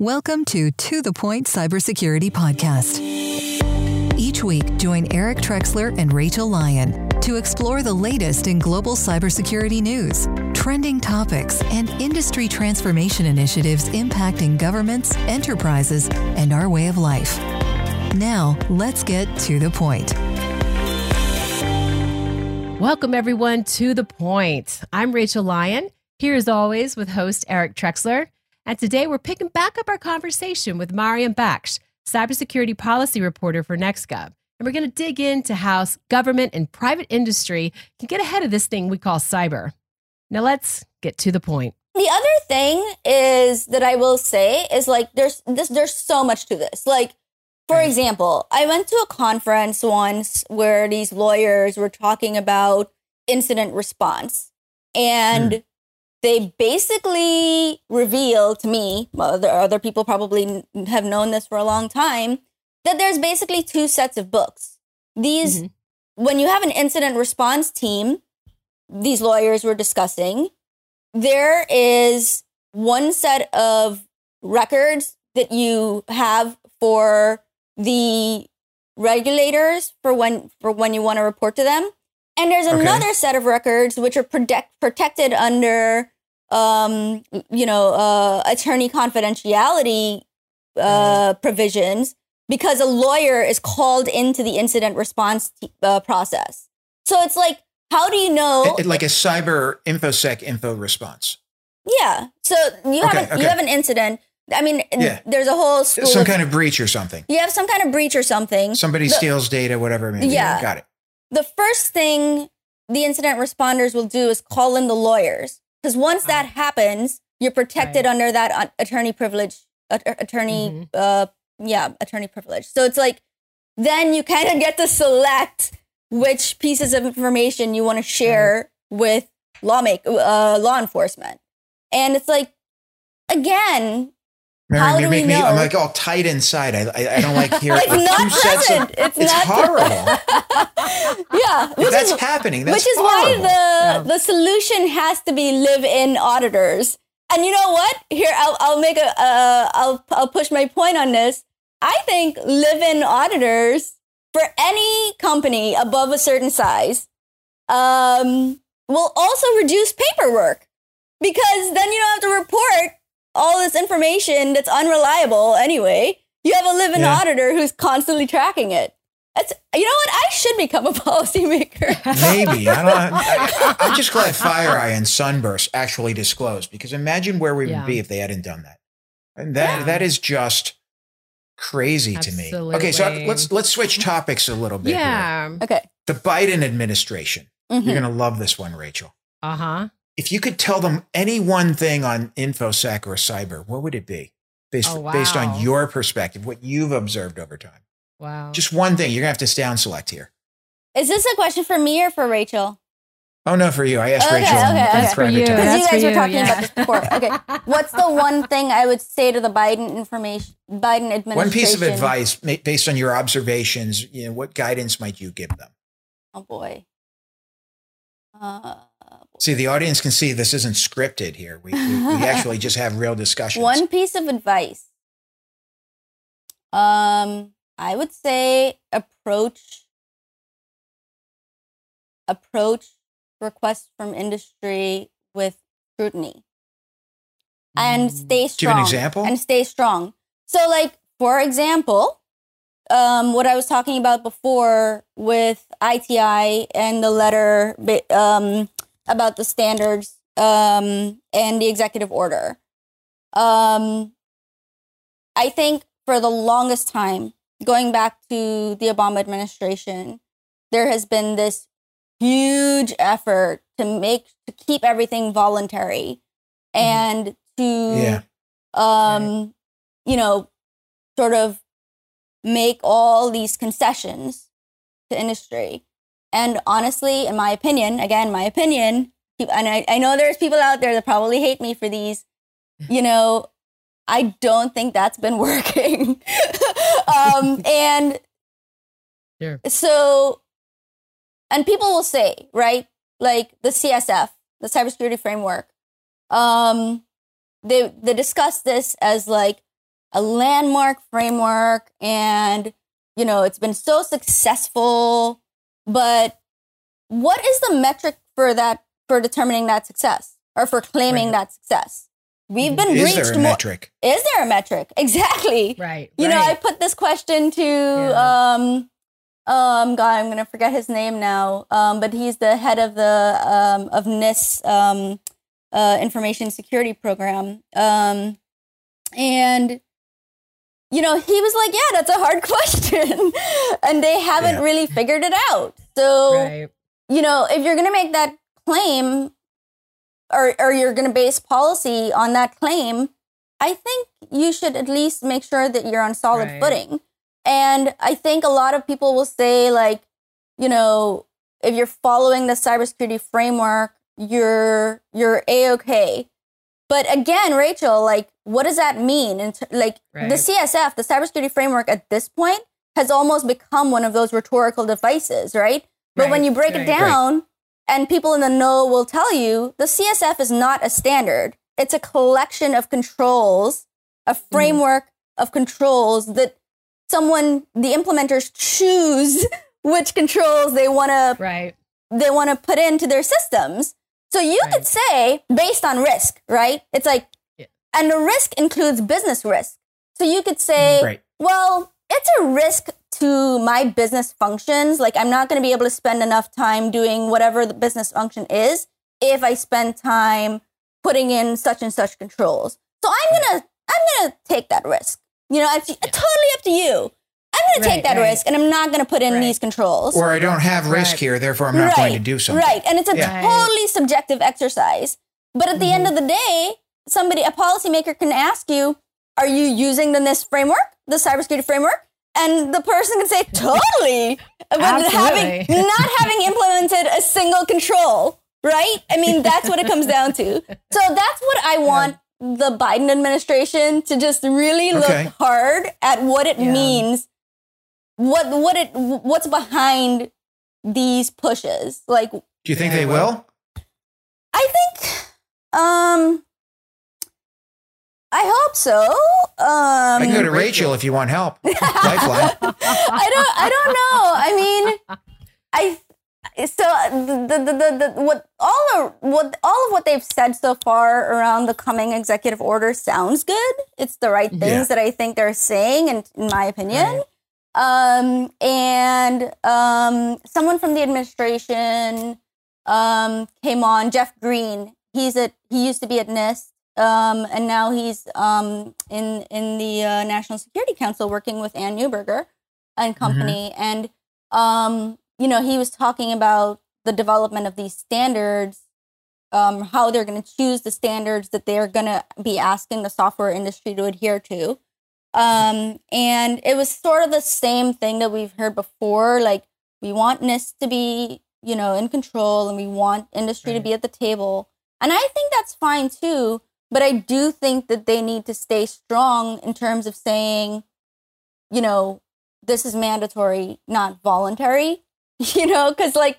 Welcome to To The Point Cybersecurity Podcast. Each week, join Eric Trexler and Rachel Lyon to explore the latest in global cybersecurity news, trending topics, and industry transformation initiatives impacting governments, enterprises, and our way of life. Now, let's get to the point. Welcome, everyone, to The Point. I'm Rachel Lyon, here as always with host Eric Trexler. And today we're picking back up our conversation with Mariam Baksh, cybersecurity policy reporter for NextGov. And we're going to dig into how government and private industry can get ahead of this thing we call cyber. Now let's get to the point. The other thing is that I will say is like there's this there's so much to this. Like for example, I went to a conference once where these lawyers were talking about incident response. And mm they basically reveal to me, other, other people probably have known this for a long time, that there's basically two sets of books. These, mm-hmm. when you have an incident response team, these lawyers were discussing, there is one set of records that you have for the regulators for when for when you want to report to them and there's okay. another set of records which are protect, protected under, um, you know, uh, attorney confidentiality uh, mm. provisions because a lawyer is called into the incident response t- uh, process. So it's like, how do you know? It, it, like a cyber infosec info response. Yeah. So you okay, have an, okay. you have an incident. I mean, yeah. there's a whole some of, kind of breach or something. You have some kind of breach or something. Somebody the, steals data, whatever. Maybe. Yeah, got it the first thing the incident responders will do is call in the lawyers because once that ah. happens, you're protected right. under that uh, attorney privilege, attorney, mm-hmm. uh, yeah, attorney privilege. So it's like then you kind of get to select which pieces of information you want to share right. with lawmake uh, law enforcement, and it's like again, Mary, How do make we me, know? I'm like all tight inside. I, I, I don't like hearing it's not present. Of, it's, it's not horrible. yeah, that's is, happening. That's which is horrible. why the yeah. the solution has to be live-in auditors. And you know what? Here, I'll, I'll make a, uh, I'll, I'll push my point on this. I think live-in auditors for any company above a certain size um, will also reduce paperwork because then you don't have to report all this information that's unreliable anyway. You have a live-in yeah. auditor who's constantly tracking it. That's you know what? I should become a policymaker. Maybe I don't. I, am just glad FireEye and Sunburst actually disclosed because imagine where we yeah. would be if they hadn't done that. And that yeah. that is just crazy Absolutely. to me. Okay, so let's let's switch topics a little bit. Yeah. Here. Okay. The Biden administration. Mm-hmm. You're gonna love this one, Rachel. Uh huh if you could tell them any one thing on infosec or cyber, what would it be? Based, oh, wow. based on your perspective, what you've observed over time. Wow. Just one thing. You're gonna have to down select here. Is this a question for me or for Rachel? Oh no, for you. I asked okay, Rachel. Okay, okay. That's for you. Because you guys were talking yeah. about this before. Okay. What's the one thing I would say to the Biden information Biden administration? One piece of advice based on your observations, you know, what guidance might you give them? Oh boy. Uh See, the audience can see this isn't scripted here. We, we, we actually just have real discussions. One piece of advice. Um, I would say approach approach requests from industry with scrutiny and mm. stay strong. Do you have an example? And stay strong. So, like for example, um, what I was talking about before with ITI and the letter um, about the standards um, and the executive order. Um, I think for the longest time, going back to the Obama administration, there has been this huge effort to make to keep everything voluntary mm-hmm. and to yeah. um you know sort of make all these concessions to industry and honestly, in my opinion, again, my opinion, and I, I know there's people out there that probably hate me for these, you know, I don't think that's been working. um, and sure. so, and people will say, right, like the CSF, the cybersecurity framework, um, they they discuss this as like a landmark framework and you know it's been so successful but what is the metric for that for determining that success or for claiming right. that success we've been is reached there a metric is there a metric exactly right you right. know i put this question to yeah. um um god i'm gonna forget his name now um but he's the head of the um of NIST um uh information security program um and you know he was like yeah that's a hard question and they haven't yeah. really figured it out so right. you know if you're gonna make that claim or or you're gonna base policy on that claim i think you should at least make sure that you're on solid right. footing and I think a lot of people will say, like, you know, if you're following the cybersecurity framework, you're you're a okay. But again, Rachel, like, what does that mean? And like right. the CSF, the cybersecurity framework, at this point has almost become one of those rhetorical devices, right? But right. when you break right. it down, and people in the know will tell you, the CSF is not a standard. It's a collection of controls, a mm-hmm. framework mm. of controls that someone the implementers choose which controls they want to right they want to put into their systems so you right. could say based on risk right it's like yeah. and the risk includes business risk so you could say right. well it's a risk to my business functions like i'm not going to be able to spend enough time doing whatever the business function is if i spend time putting in such and such controls so i'm going to i'm going to take that risk you know, it's yeah. totally up to you. I'm going to take that right. risk and I'm not going to put in right. these controls. Or I don't have risk here, therefore I'm not going to do something. Right. And it's a yeah. totally subjective exercise. But at the mm-hmm. end of the day, somebody, a policymaker can ask you, are you using the NIST framework, the cybersecurity framework? And the person can say, totally. but having, not having implemented a single control, right? I mean, that's what it comes down to. So that's what I want the Biden administration to just really look okay. hard at what it yeah. means, what what it what's behind these pushes. Like, do you think they will? I think, um, I hope so. Um, I can go to Rachel if you want help. Lifeline. I don't. I don't know. I mean, I so the, the, the, the, what all of what all of what they've said so far around the coming executive order sounds good. It's the right things yeah. that I think they're saying, and in, in my opinion. Right. Um, and um, someone from the administration um, came on, Jeff Greene. He's at he used to be at NIST, um, and now he's um, in in the uh, National Security Council working with Anne Neuberger and mm-hmm. company. Mm-hmm. And um, you know, he was talking about the development of these standards, um, how they're going to choose the standards that they're going to be asking the software industry to adhere to. Um, and it was sort of the same thing that we've heard before. Like, we want NIST to be, you know, in control and we want industry right. to be at the table. And I think that's fine too. But I do think that they need to stay strong in terms of saying, you know, this is mandatory, not voluntary. you know, because like,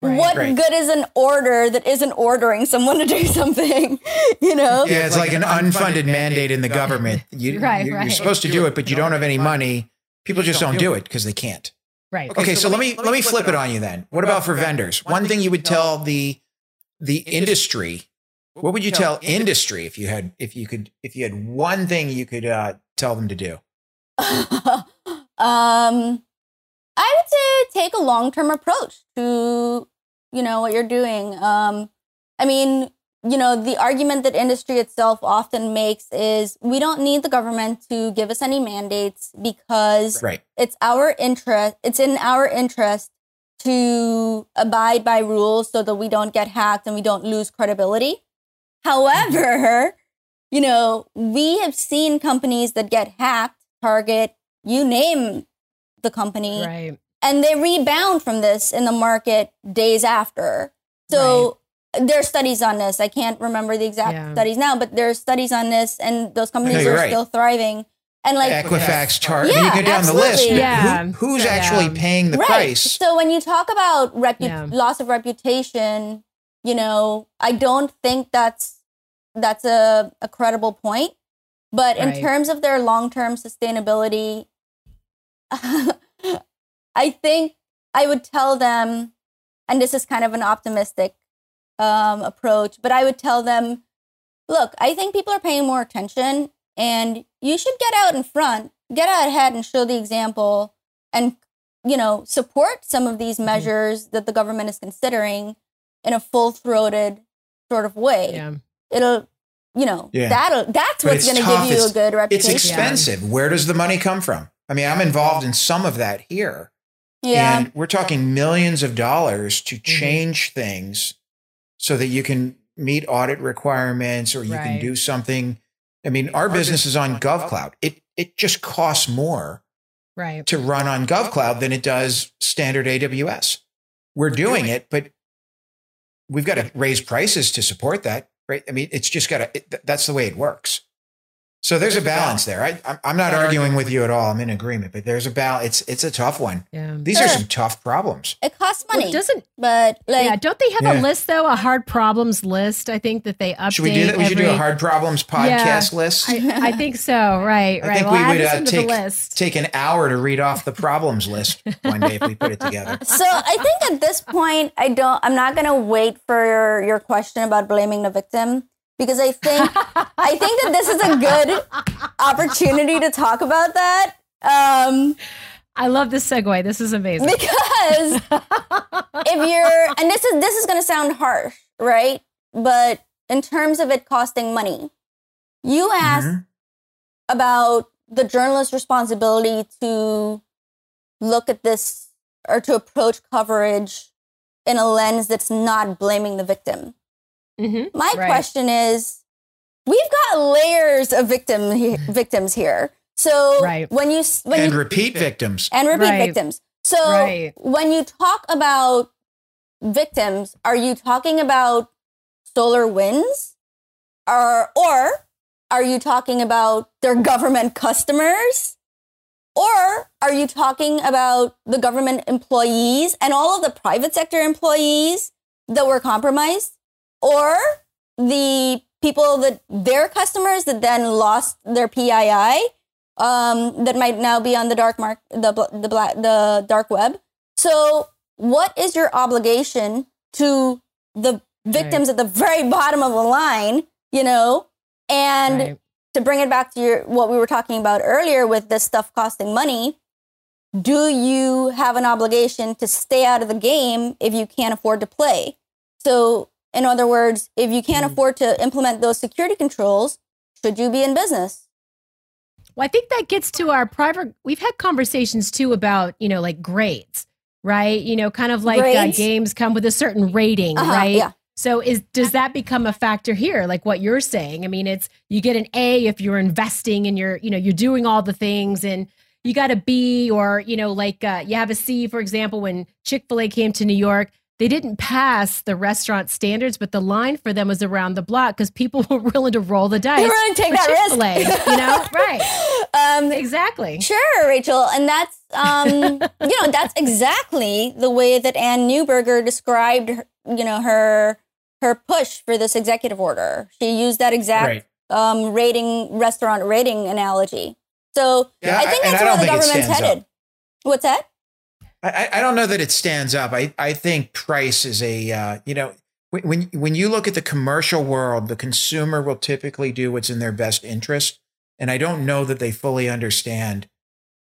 Right, what right. good is an order that isn't ordering someone to do something? you know? Yeah, it's like, like an unfunded mandate in the government. You, right, you're, right. you're supposed to do it, but you don't have any money. People just don't do it because they can't. Right. Okay, so, so let me let me flip it on you then. What about for vendors? One thing you would tell the the industry. What would you tell industry if you had if you could if you had one thing you could uh, tell them to do? um I would say take a long term approach to, you know, what you're doing. Um, I mean, you know, the argument that industry itself often makes is we don't need the government to give us any mandates because right. it's our interest, it's in our interest to abide by rules so that we don't get hacked and we don't lose credibility. However, mm-hmm. you know, we have seen companies that get hacked, Target, you name the company. Right. And they rebound from this in the market days after. So right. there are studies on this. I can't remember the exact yeah. studies now, but there are studies on this, and those companies no, are right. still thriving. And like Equifax, chart. Yeah, I mean, you go down absolutely. the list. Yeah. Who, who's yeah. actually paying the right. price? So when you talk about repu- yeah. loss of reputation, you know, I don't think that's that's a, a credible point. But in terms of their long term sustainability, I think I would tell them, and this is kind of an optimistic um, approach, but I would tell them, look, I think people are paying more attention and you should get out in front, get out ahead and show the example and, you know, support some of these mm-hmm. measures that the government is considering in a full throated sort of way. Yeah. It'll, you know, yeah. that'll, that's but what's going to give you it's, a good reputation. It's expensive. Yeah. Where does the money come from? I mean, I'm involved in some of that here. Yeah. And we're talking millions of dollars to mm-hmm. change mm-hmm. things so that you can meet audit requirements or you right. can do something. I mean, our, our business, business is on GovCloud. It it just costs more right. to run on GovCloud than it does standard AWS. We're doing it, but we've got to raise prices to support that, right? I mean, it's just got to, it, that's the way it works. So there's, there's a balance there. I, I'm not arguing with you at all. I'm in agreement, but there's a balance. It's it's a tough one. Yeah. These are some tough problems. It costs money. Well, it doesn't but like yeah? Don't they have yeah. a list though? A hard problems list. I think that they update. Should we do that? We every, should do a hard problems podcast yeah, list. I, I, think so. Right. Right. I right. think well, we would uh, take take an hour to read off the problems list one day if we put it together. So I think at this point, I don't. I'm not going to wait for your, your question about blaming the victim because I think I think that this is a good opportunity to talk about that. Um, I love this segue. This is amazing. Because if you're and this is this is going to sound harsh, right? But in terms of it costing money, you asked mm-hmm. about the journalist's responsibility to look at this or to approach coverage in a lens that's not blaming the victim. Mm-hmm. My right. question is we've got layers of victim he- victims here. So right. when you when and you, repeat victims and repeat right. victims. So right. when you talk about victims, are you talking about SolarWinds, or or are you talking about their government customers? Or are you talking about the government employees and all of the private sector employees that were compromised? Or the people that their customers that then lost their PII um, that might now be on the dark mark the the black the dark web. So, what is your obligation to the victims right. at the very bottom of the line? You know, and right. to bring it back to your what we were talking about earlier with this stuff costing money. Do you have an obligation to stay out of the game if you can't afford to play? So in other words, if you can't mm. afford to implement those security controls, should you be in business? Well, I think that gets to our private. We've had conversations too about, you know, like grades, right? You know, kind of like uh, games come with a certain rating, uh-huh, right? Yeah. So is does that become a factor here like what you're saying? I mean, it's you get an A if you're investing and you're, you know, you're doing all the things and you got a B or, you know, like uh, you have a C for example when Chick-fil-A came to New York, they didn't pass the restaurant standards, but the line for them was around the block because people were willing to roll the dice. They were willing to take that Chick-fil-A, risk, you know, right? Um, exactly. Sure, Rachel, and that's um, you know that's exactly the way that Anne Neuberger described, her, you know, her her push for this executive order. She used that exact right. um, rating restaurant rating analogy. So yeah, I think that's where the government's headed. Up. What's that? I, I don't know that it stands up. I, I think price is a uh, you know when when you look at the commercial world, the consumer will typically do what's in their best interest, and I don't know that they fully understand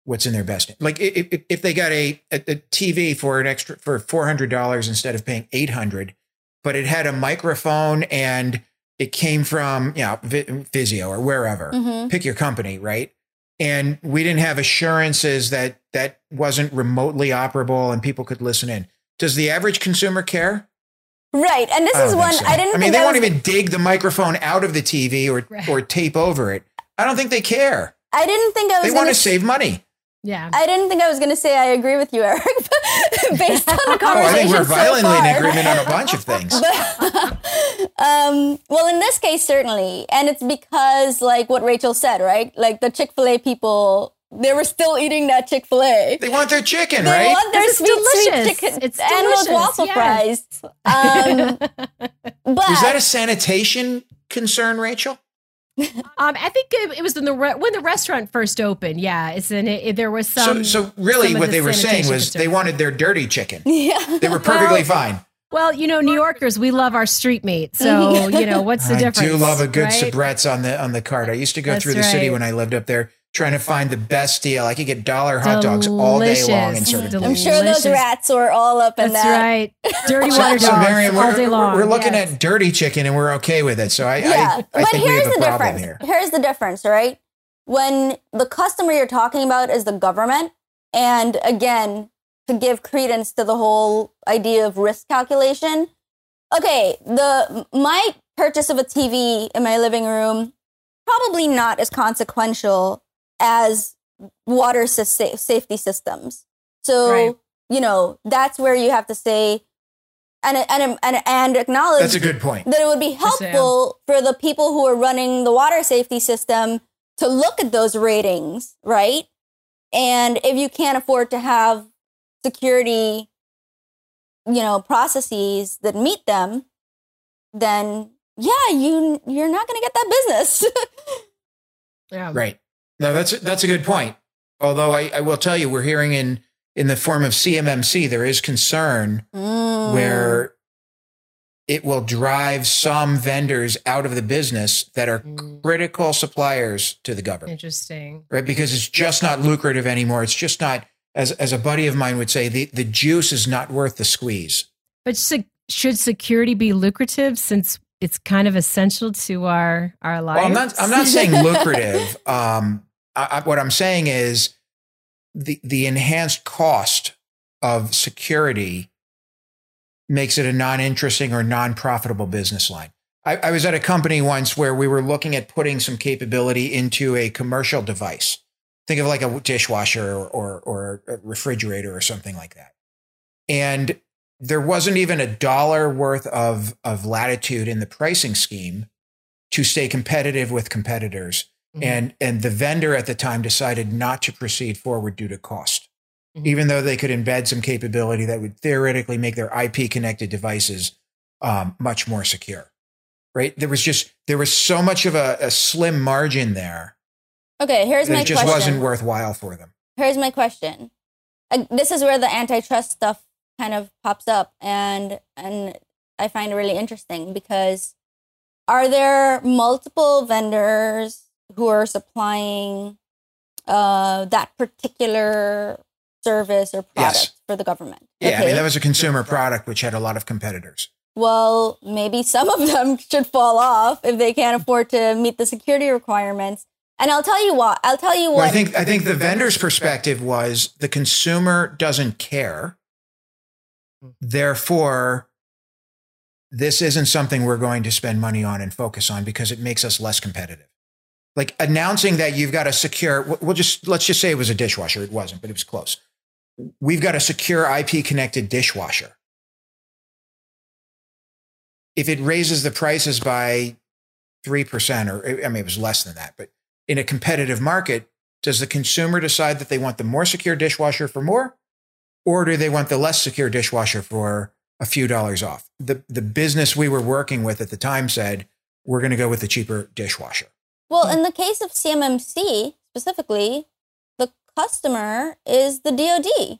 what's in their best. Like if, if they got a, a, a TV for an extra for four hundred dollars instead of paying eight hundred, but it had a microphone and it came from you know Vizio or wherever. Mm-hmm. Pick your company, right? And we didn't have assurances that that wasn't remotely operable and people could listen in. Does the average consumer care? Right, and this is one so. I didn't. I mean, they won't was... even dig the microphone out of the TV or right. or tape over it. I don't think they care. I didn't think I was. They want to save money. Yeah. I didn't think I was going to say I agree with you, Eric, based on the conversation. Oh, I think we're violently so in agreement on a bunch of things. But, um, well, in this case, certainly. And it's because, like what Rachel said, right? Like the Chick fil A people, they were still eating that Chick fil A. They want their chicken, they right? They want their sweet, delicious. sweet chicken it's and waffle yes. fries. Um, but, Is that a sanitation concern, Rachel? um, I think it, it was in the re- when the restaurant first opened. Yeah, it's in it, there was some. So, so really, what the they were saying was they wanted their dirty chicken. Yeah, they were perfectly well, fine. Well, you know, New Yorkers, we love our street meat. So, you know, what's the I difference? I do love a good right? Sabretts on the on the cart. I used to go That's through the right. city when I lived up there trying to find the best deal. I could get dollar hot dogs all day long in certain I'm sure those rats were all up in That's that. right. Dirty water so, dogs Mariam, all day long. We're, looking yes. at dirty chicken and we're okay with it. So I, yeah. I, I but think here's we have the difference. Here. Here's the difference, right? When the customer you're talking about is the government, and again, to give credence to the whole idea of risk calculation, okay, the my purchase of a TV in my living room probably not as consequential as water safety systems. So, right. you know, that's where you have to say and and and and acknowledge That's a good point. That it would be helpful for the people who are running the water safety system to look at those ratings, right? And if you can't afford to have security you know processes that meet them then yeah you you're not going to get that business yeah right no that's that's a good point although I, I will tell you we're hearing in in the form of cmmc there is concern mm. where it will drive some vendors out of the business that are mm. critical suppliers to the government interesting right because it's just not lucrative anymore it's just not as as a buddy of mine would say, the the juice is not worth the squeeze. But se- should security be lucrative since it's kind of essential to our our lives? Well, I'm not I'm not saying lucrative. Um, I, what I'm saying is the the enhanced cost of security makes it a non-interesting or non-profitable business line. I, I was at a company once where we were looking at putting some capability into a commercial device Think of like a dishwasher or, or, or a refrigerator or something like that. And there wasn't even a dollar worth of, of latitude in the pricing scheme to stay competitive with competitors. Mm-hmm. And, and the vendor at the time decided not to proceed forward due to cost, mm-hmm. even though they could embed some capability that would theoretically make their IP connected devices um, much more secure. Right. There was just, there was so much of a, a slim margin there Okay, here's my question. it just wasn't worthwhile for them. Here's my question. this is where the antitrust stuff kind of pops up, and and I find it really interesting because are there multiple vendors who are supplying uh, that particular service or product yes. for the government? Yeah, okay. I mean that was a consumer product which had a lot of competitors. Well, maybe some of them should fall off if they can't afford to meet the security requirements and I'll tell you what. I'll tell you what. Well, I think I think the vendor's perspective was the consumer doesn't care. Therefore, this isn't something we're going to spend money on and focus on because it makes us less competitive. Like announcing that you've got a secure, we'll just let's just say it was a dishwasher. It wasn't, but it was close. We've got a secure IP connected dishwasher. If it raises the prices by 3%, or I mean, it was less than that, but in a competitive market, does the consumer decide that they want the more secure dishwasher for more? Or do they want the less secure dishwasher for a few dollars off? The, the business we were working with at the time said, we're going to go with the cheaper dishwasher. Well, hmm. in the case of CMMC specifically, the customer is the DoD.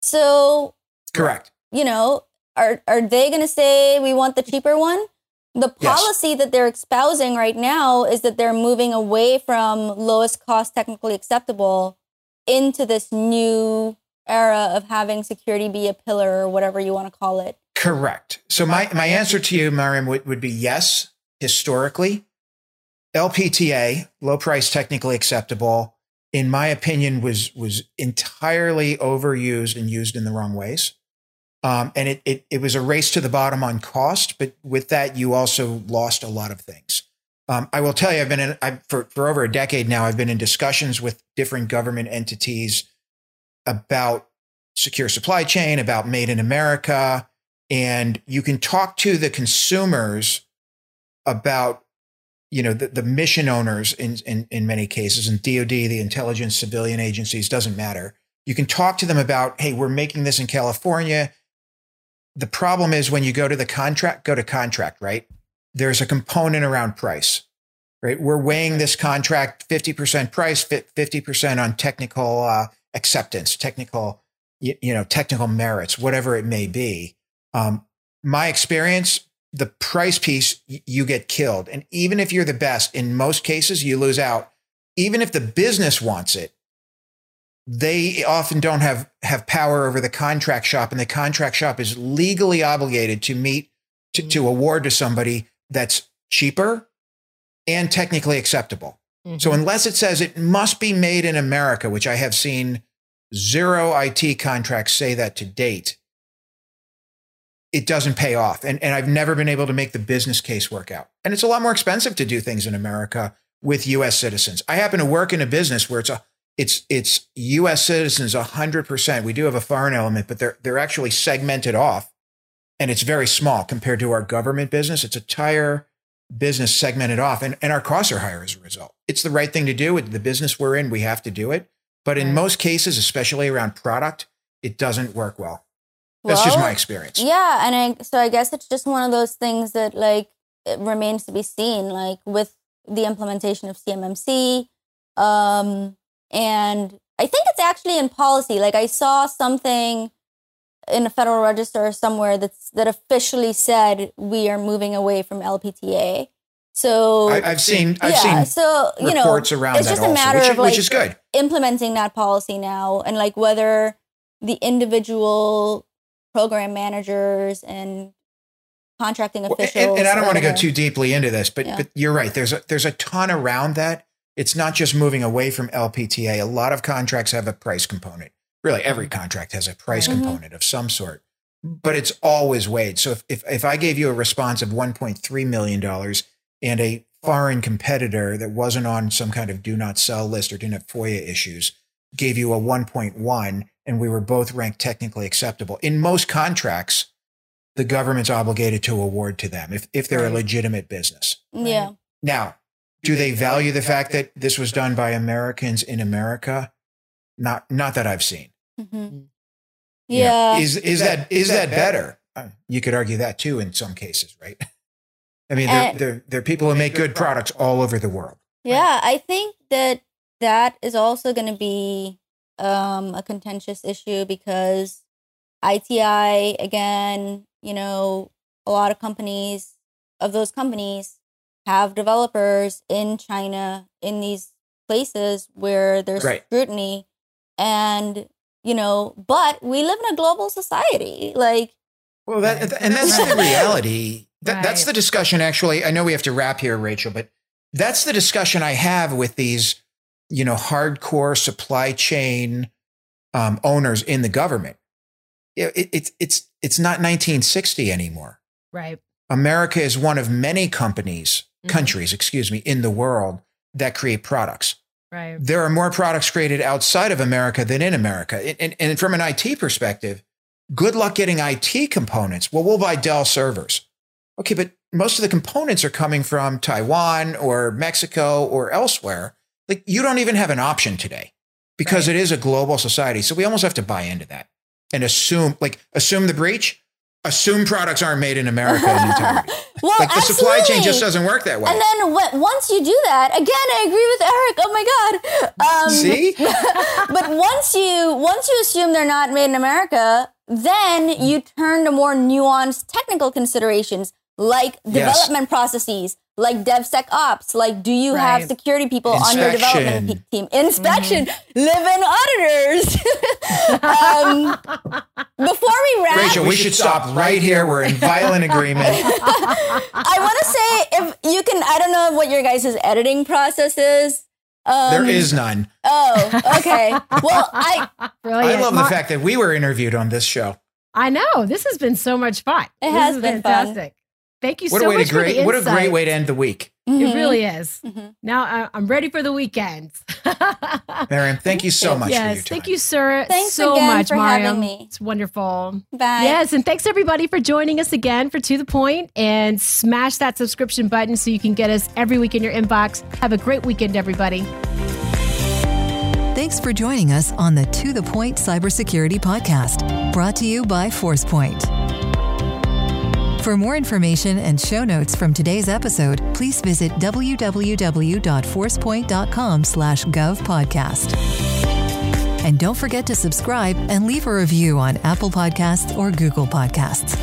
So, correct. You know, are are they going to say we want the cheaper one? The policy yes. that they're espousing right now is that they're moving away from lowest cost technically acceptable into this new era of having security be a pillar or whatever you want to call it. Correct. So my, my answer to you, Mariam, would, would be yes, historically. LPTA, low price technically acceptable, in my opinion, was was entirely overused and used in the wrong ways. Um, and it, it, it was a race to the bottom on cost, but with that, you also lost a lot of things. Um, I will tell you, I've been in, I, for, for over a decade now, I've been in discussions with different government entities about secure supply chain, about made in America. And you can talk to the consumers about, you know, the, the mission owners in, in, in many cases, and DOD, the intelligence civilian agencies, doesn't matter. You can talk to them about, hey, we're making this in California the problem is when you go to the contract, go to contract, right? There's a component around price. right? We're weighing this contract 50% price, 50% on technical uh, acceptance, technical, you, you, know, technical merits, whatever it may be. Um, my experience, the price piece, you get killed. And even if you're the best, in most cases, you lose out. Even if the business wants it, they often don't have, have power over the contract shop, and the contract shop is legally obligated to meet to, to award to somebody that's cheaper and technically acceptable. Mm-hmm. So unless it says it must be made in America, which I have seen zero IT contracts say that to date, it doesn't pay off. And, and I've never been able to make the business case work out. And it's a lot more expensive to do things in America with US citizens. I happen to work in a business where it's a it's it's US citizens 100%. We do have a foreign element, but they're they're actually segmented off and it's very small compared to our government business. It's a tire business segmented off and, and our costs are higher as a result. It's the right thing to do. With the business we're in, we have to do it. But in most cases, especially around product, it doesn't work well. That's well, just my experience. Yeah. And I, so I guess it's just one of those things that like it remains to be seen, like with the implementation of CMMC. Um, and I think it's actually in policy. Like I saw something in a federal register somewhere that's that officially said we are moving away from LPTA. So I, have seen I've yeah, seen so you know reports around it's just a matter which, of like which is good implementing that policy now and like whether the individual program managers and contracting officials well, and, and, I don't want to go too deeply into this but yeah. but you're right there's a there's a ton around that it's not just moving away from LPTA a lot of contracts have a price component really every contract has a price mm-hmm. component of some sort, but it's always weighed. So if, if, if I gave you a response of $1.3 million and a foreign competitor that wasn't on some kind of do not sell list or didn't have FOIA issues gave you a 1.1 and we were both ranked technically acceptable. In most contracts, the government's obligated to award to them if, if they're a legitimate business. Yeah. Now, do they value the fact that this was done by Americans in America? Not not that I've seen. Mm-hmm. Mm. Yeah. Is is that is that better? Uh, you could argue that too in some cases, right? I mean, there, there, there are people who make good products all over the world. Yeah, I think that that is also going to be um, a contentious issue because ITI, again, you know, a lot of companies, of those companies, have developers in China in these places where there's right. scrutiny. And you know, but we live in a global society. Like, well, that and that's the reality. That, right. That's the discussion. Actually, I know we have to wrap here, Rachel, but that's the discussion I have with these, you know, hardcore supply chain um, owners in the government. It, it, it's it's it's not 1960 anymore. Right. America is one of many companies, mm-hmm. countries, excuse me, in the world that create products. Right. There are more products created outside of America than in America. And, and, and, from an IT perspective, good luck getting IT components. Well, we'll buy Dell servers. Okay, but most of the components are coming from Taiwan or Mexico or elsewhere. Like you don't even have an option today because right. it is a global society. So we almost have to buy into that and assume, like, assume the breach assume products aren't made in America in entirety. well, like the absolutely. supply chain just doesn't work that way. And then w- once you do that, again, I agree with Eric. Oh my god. Um, See, but once you once you assume they're not made in America, then you turn to more nuanced technical considerations like development yes. processes, like DevSecOps, like do you right. have security people Inspection. on your development team? Inspection, mm-hmm. live-in auditors. um, before we wrap, Rachel, we, we should stop, stop right here. We're in violent agreement. I want to say if you can, I don't know what your guys' editing process is. Um, there is none. Oh, okay. Well, I Brilliant. I love the fact that we were interviewed on this show. I know this has been so much fun. It this has been fantastic. Fun. Thank you what so much great, for the What a great way to end the week. Mm-hmm. It really is. Mm-hmm. Now I'm ready for the weekend. Mariam, thank you so much. Yes, thank you, sir. Thanks so again much, for Mariam. having me. It's wonderful. Bye. Yes, and thanks everybody for joining us again for To the Point and smash that subscription button so you can get us every week in your inbox. Have a great weekend, everybody. Thanks for joining us on the To the Point Cybersecurity Podcast, brought to you by Forcepoint. For more information and show notes from today's episode, please visit www.forcepoint.com slash govpodcast. And don't forget to subscribe and leave a review on Apple Podcasts or Google Podcasts.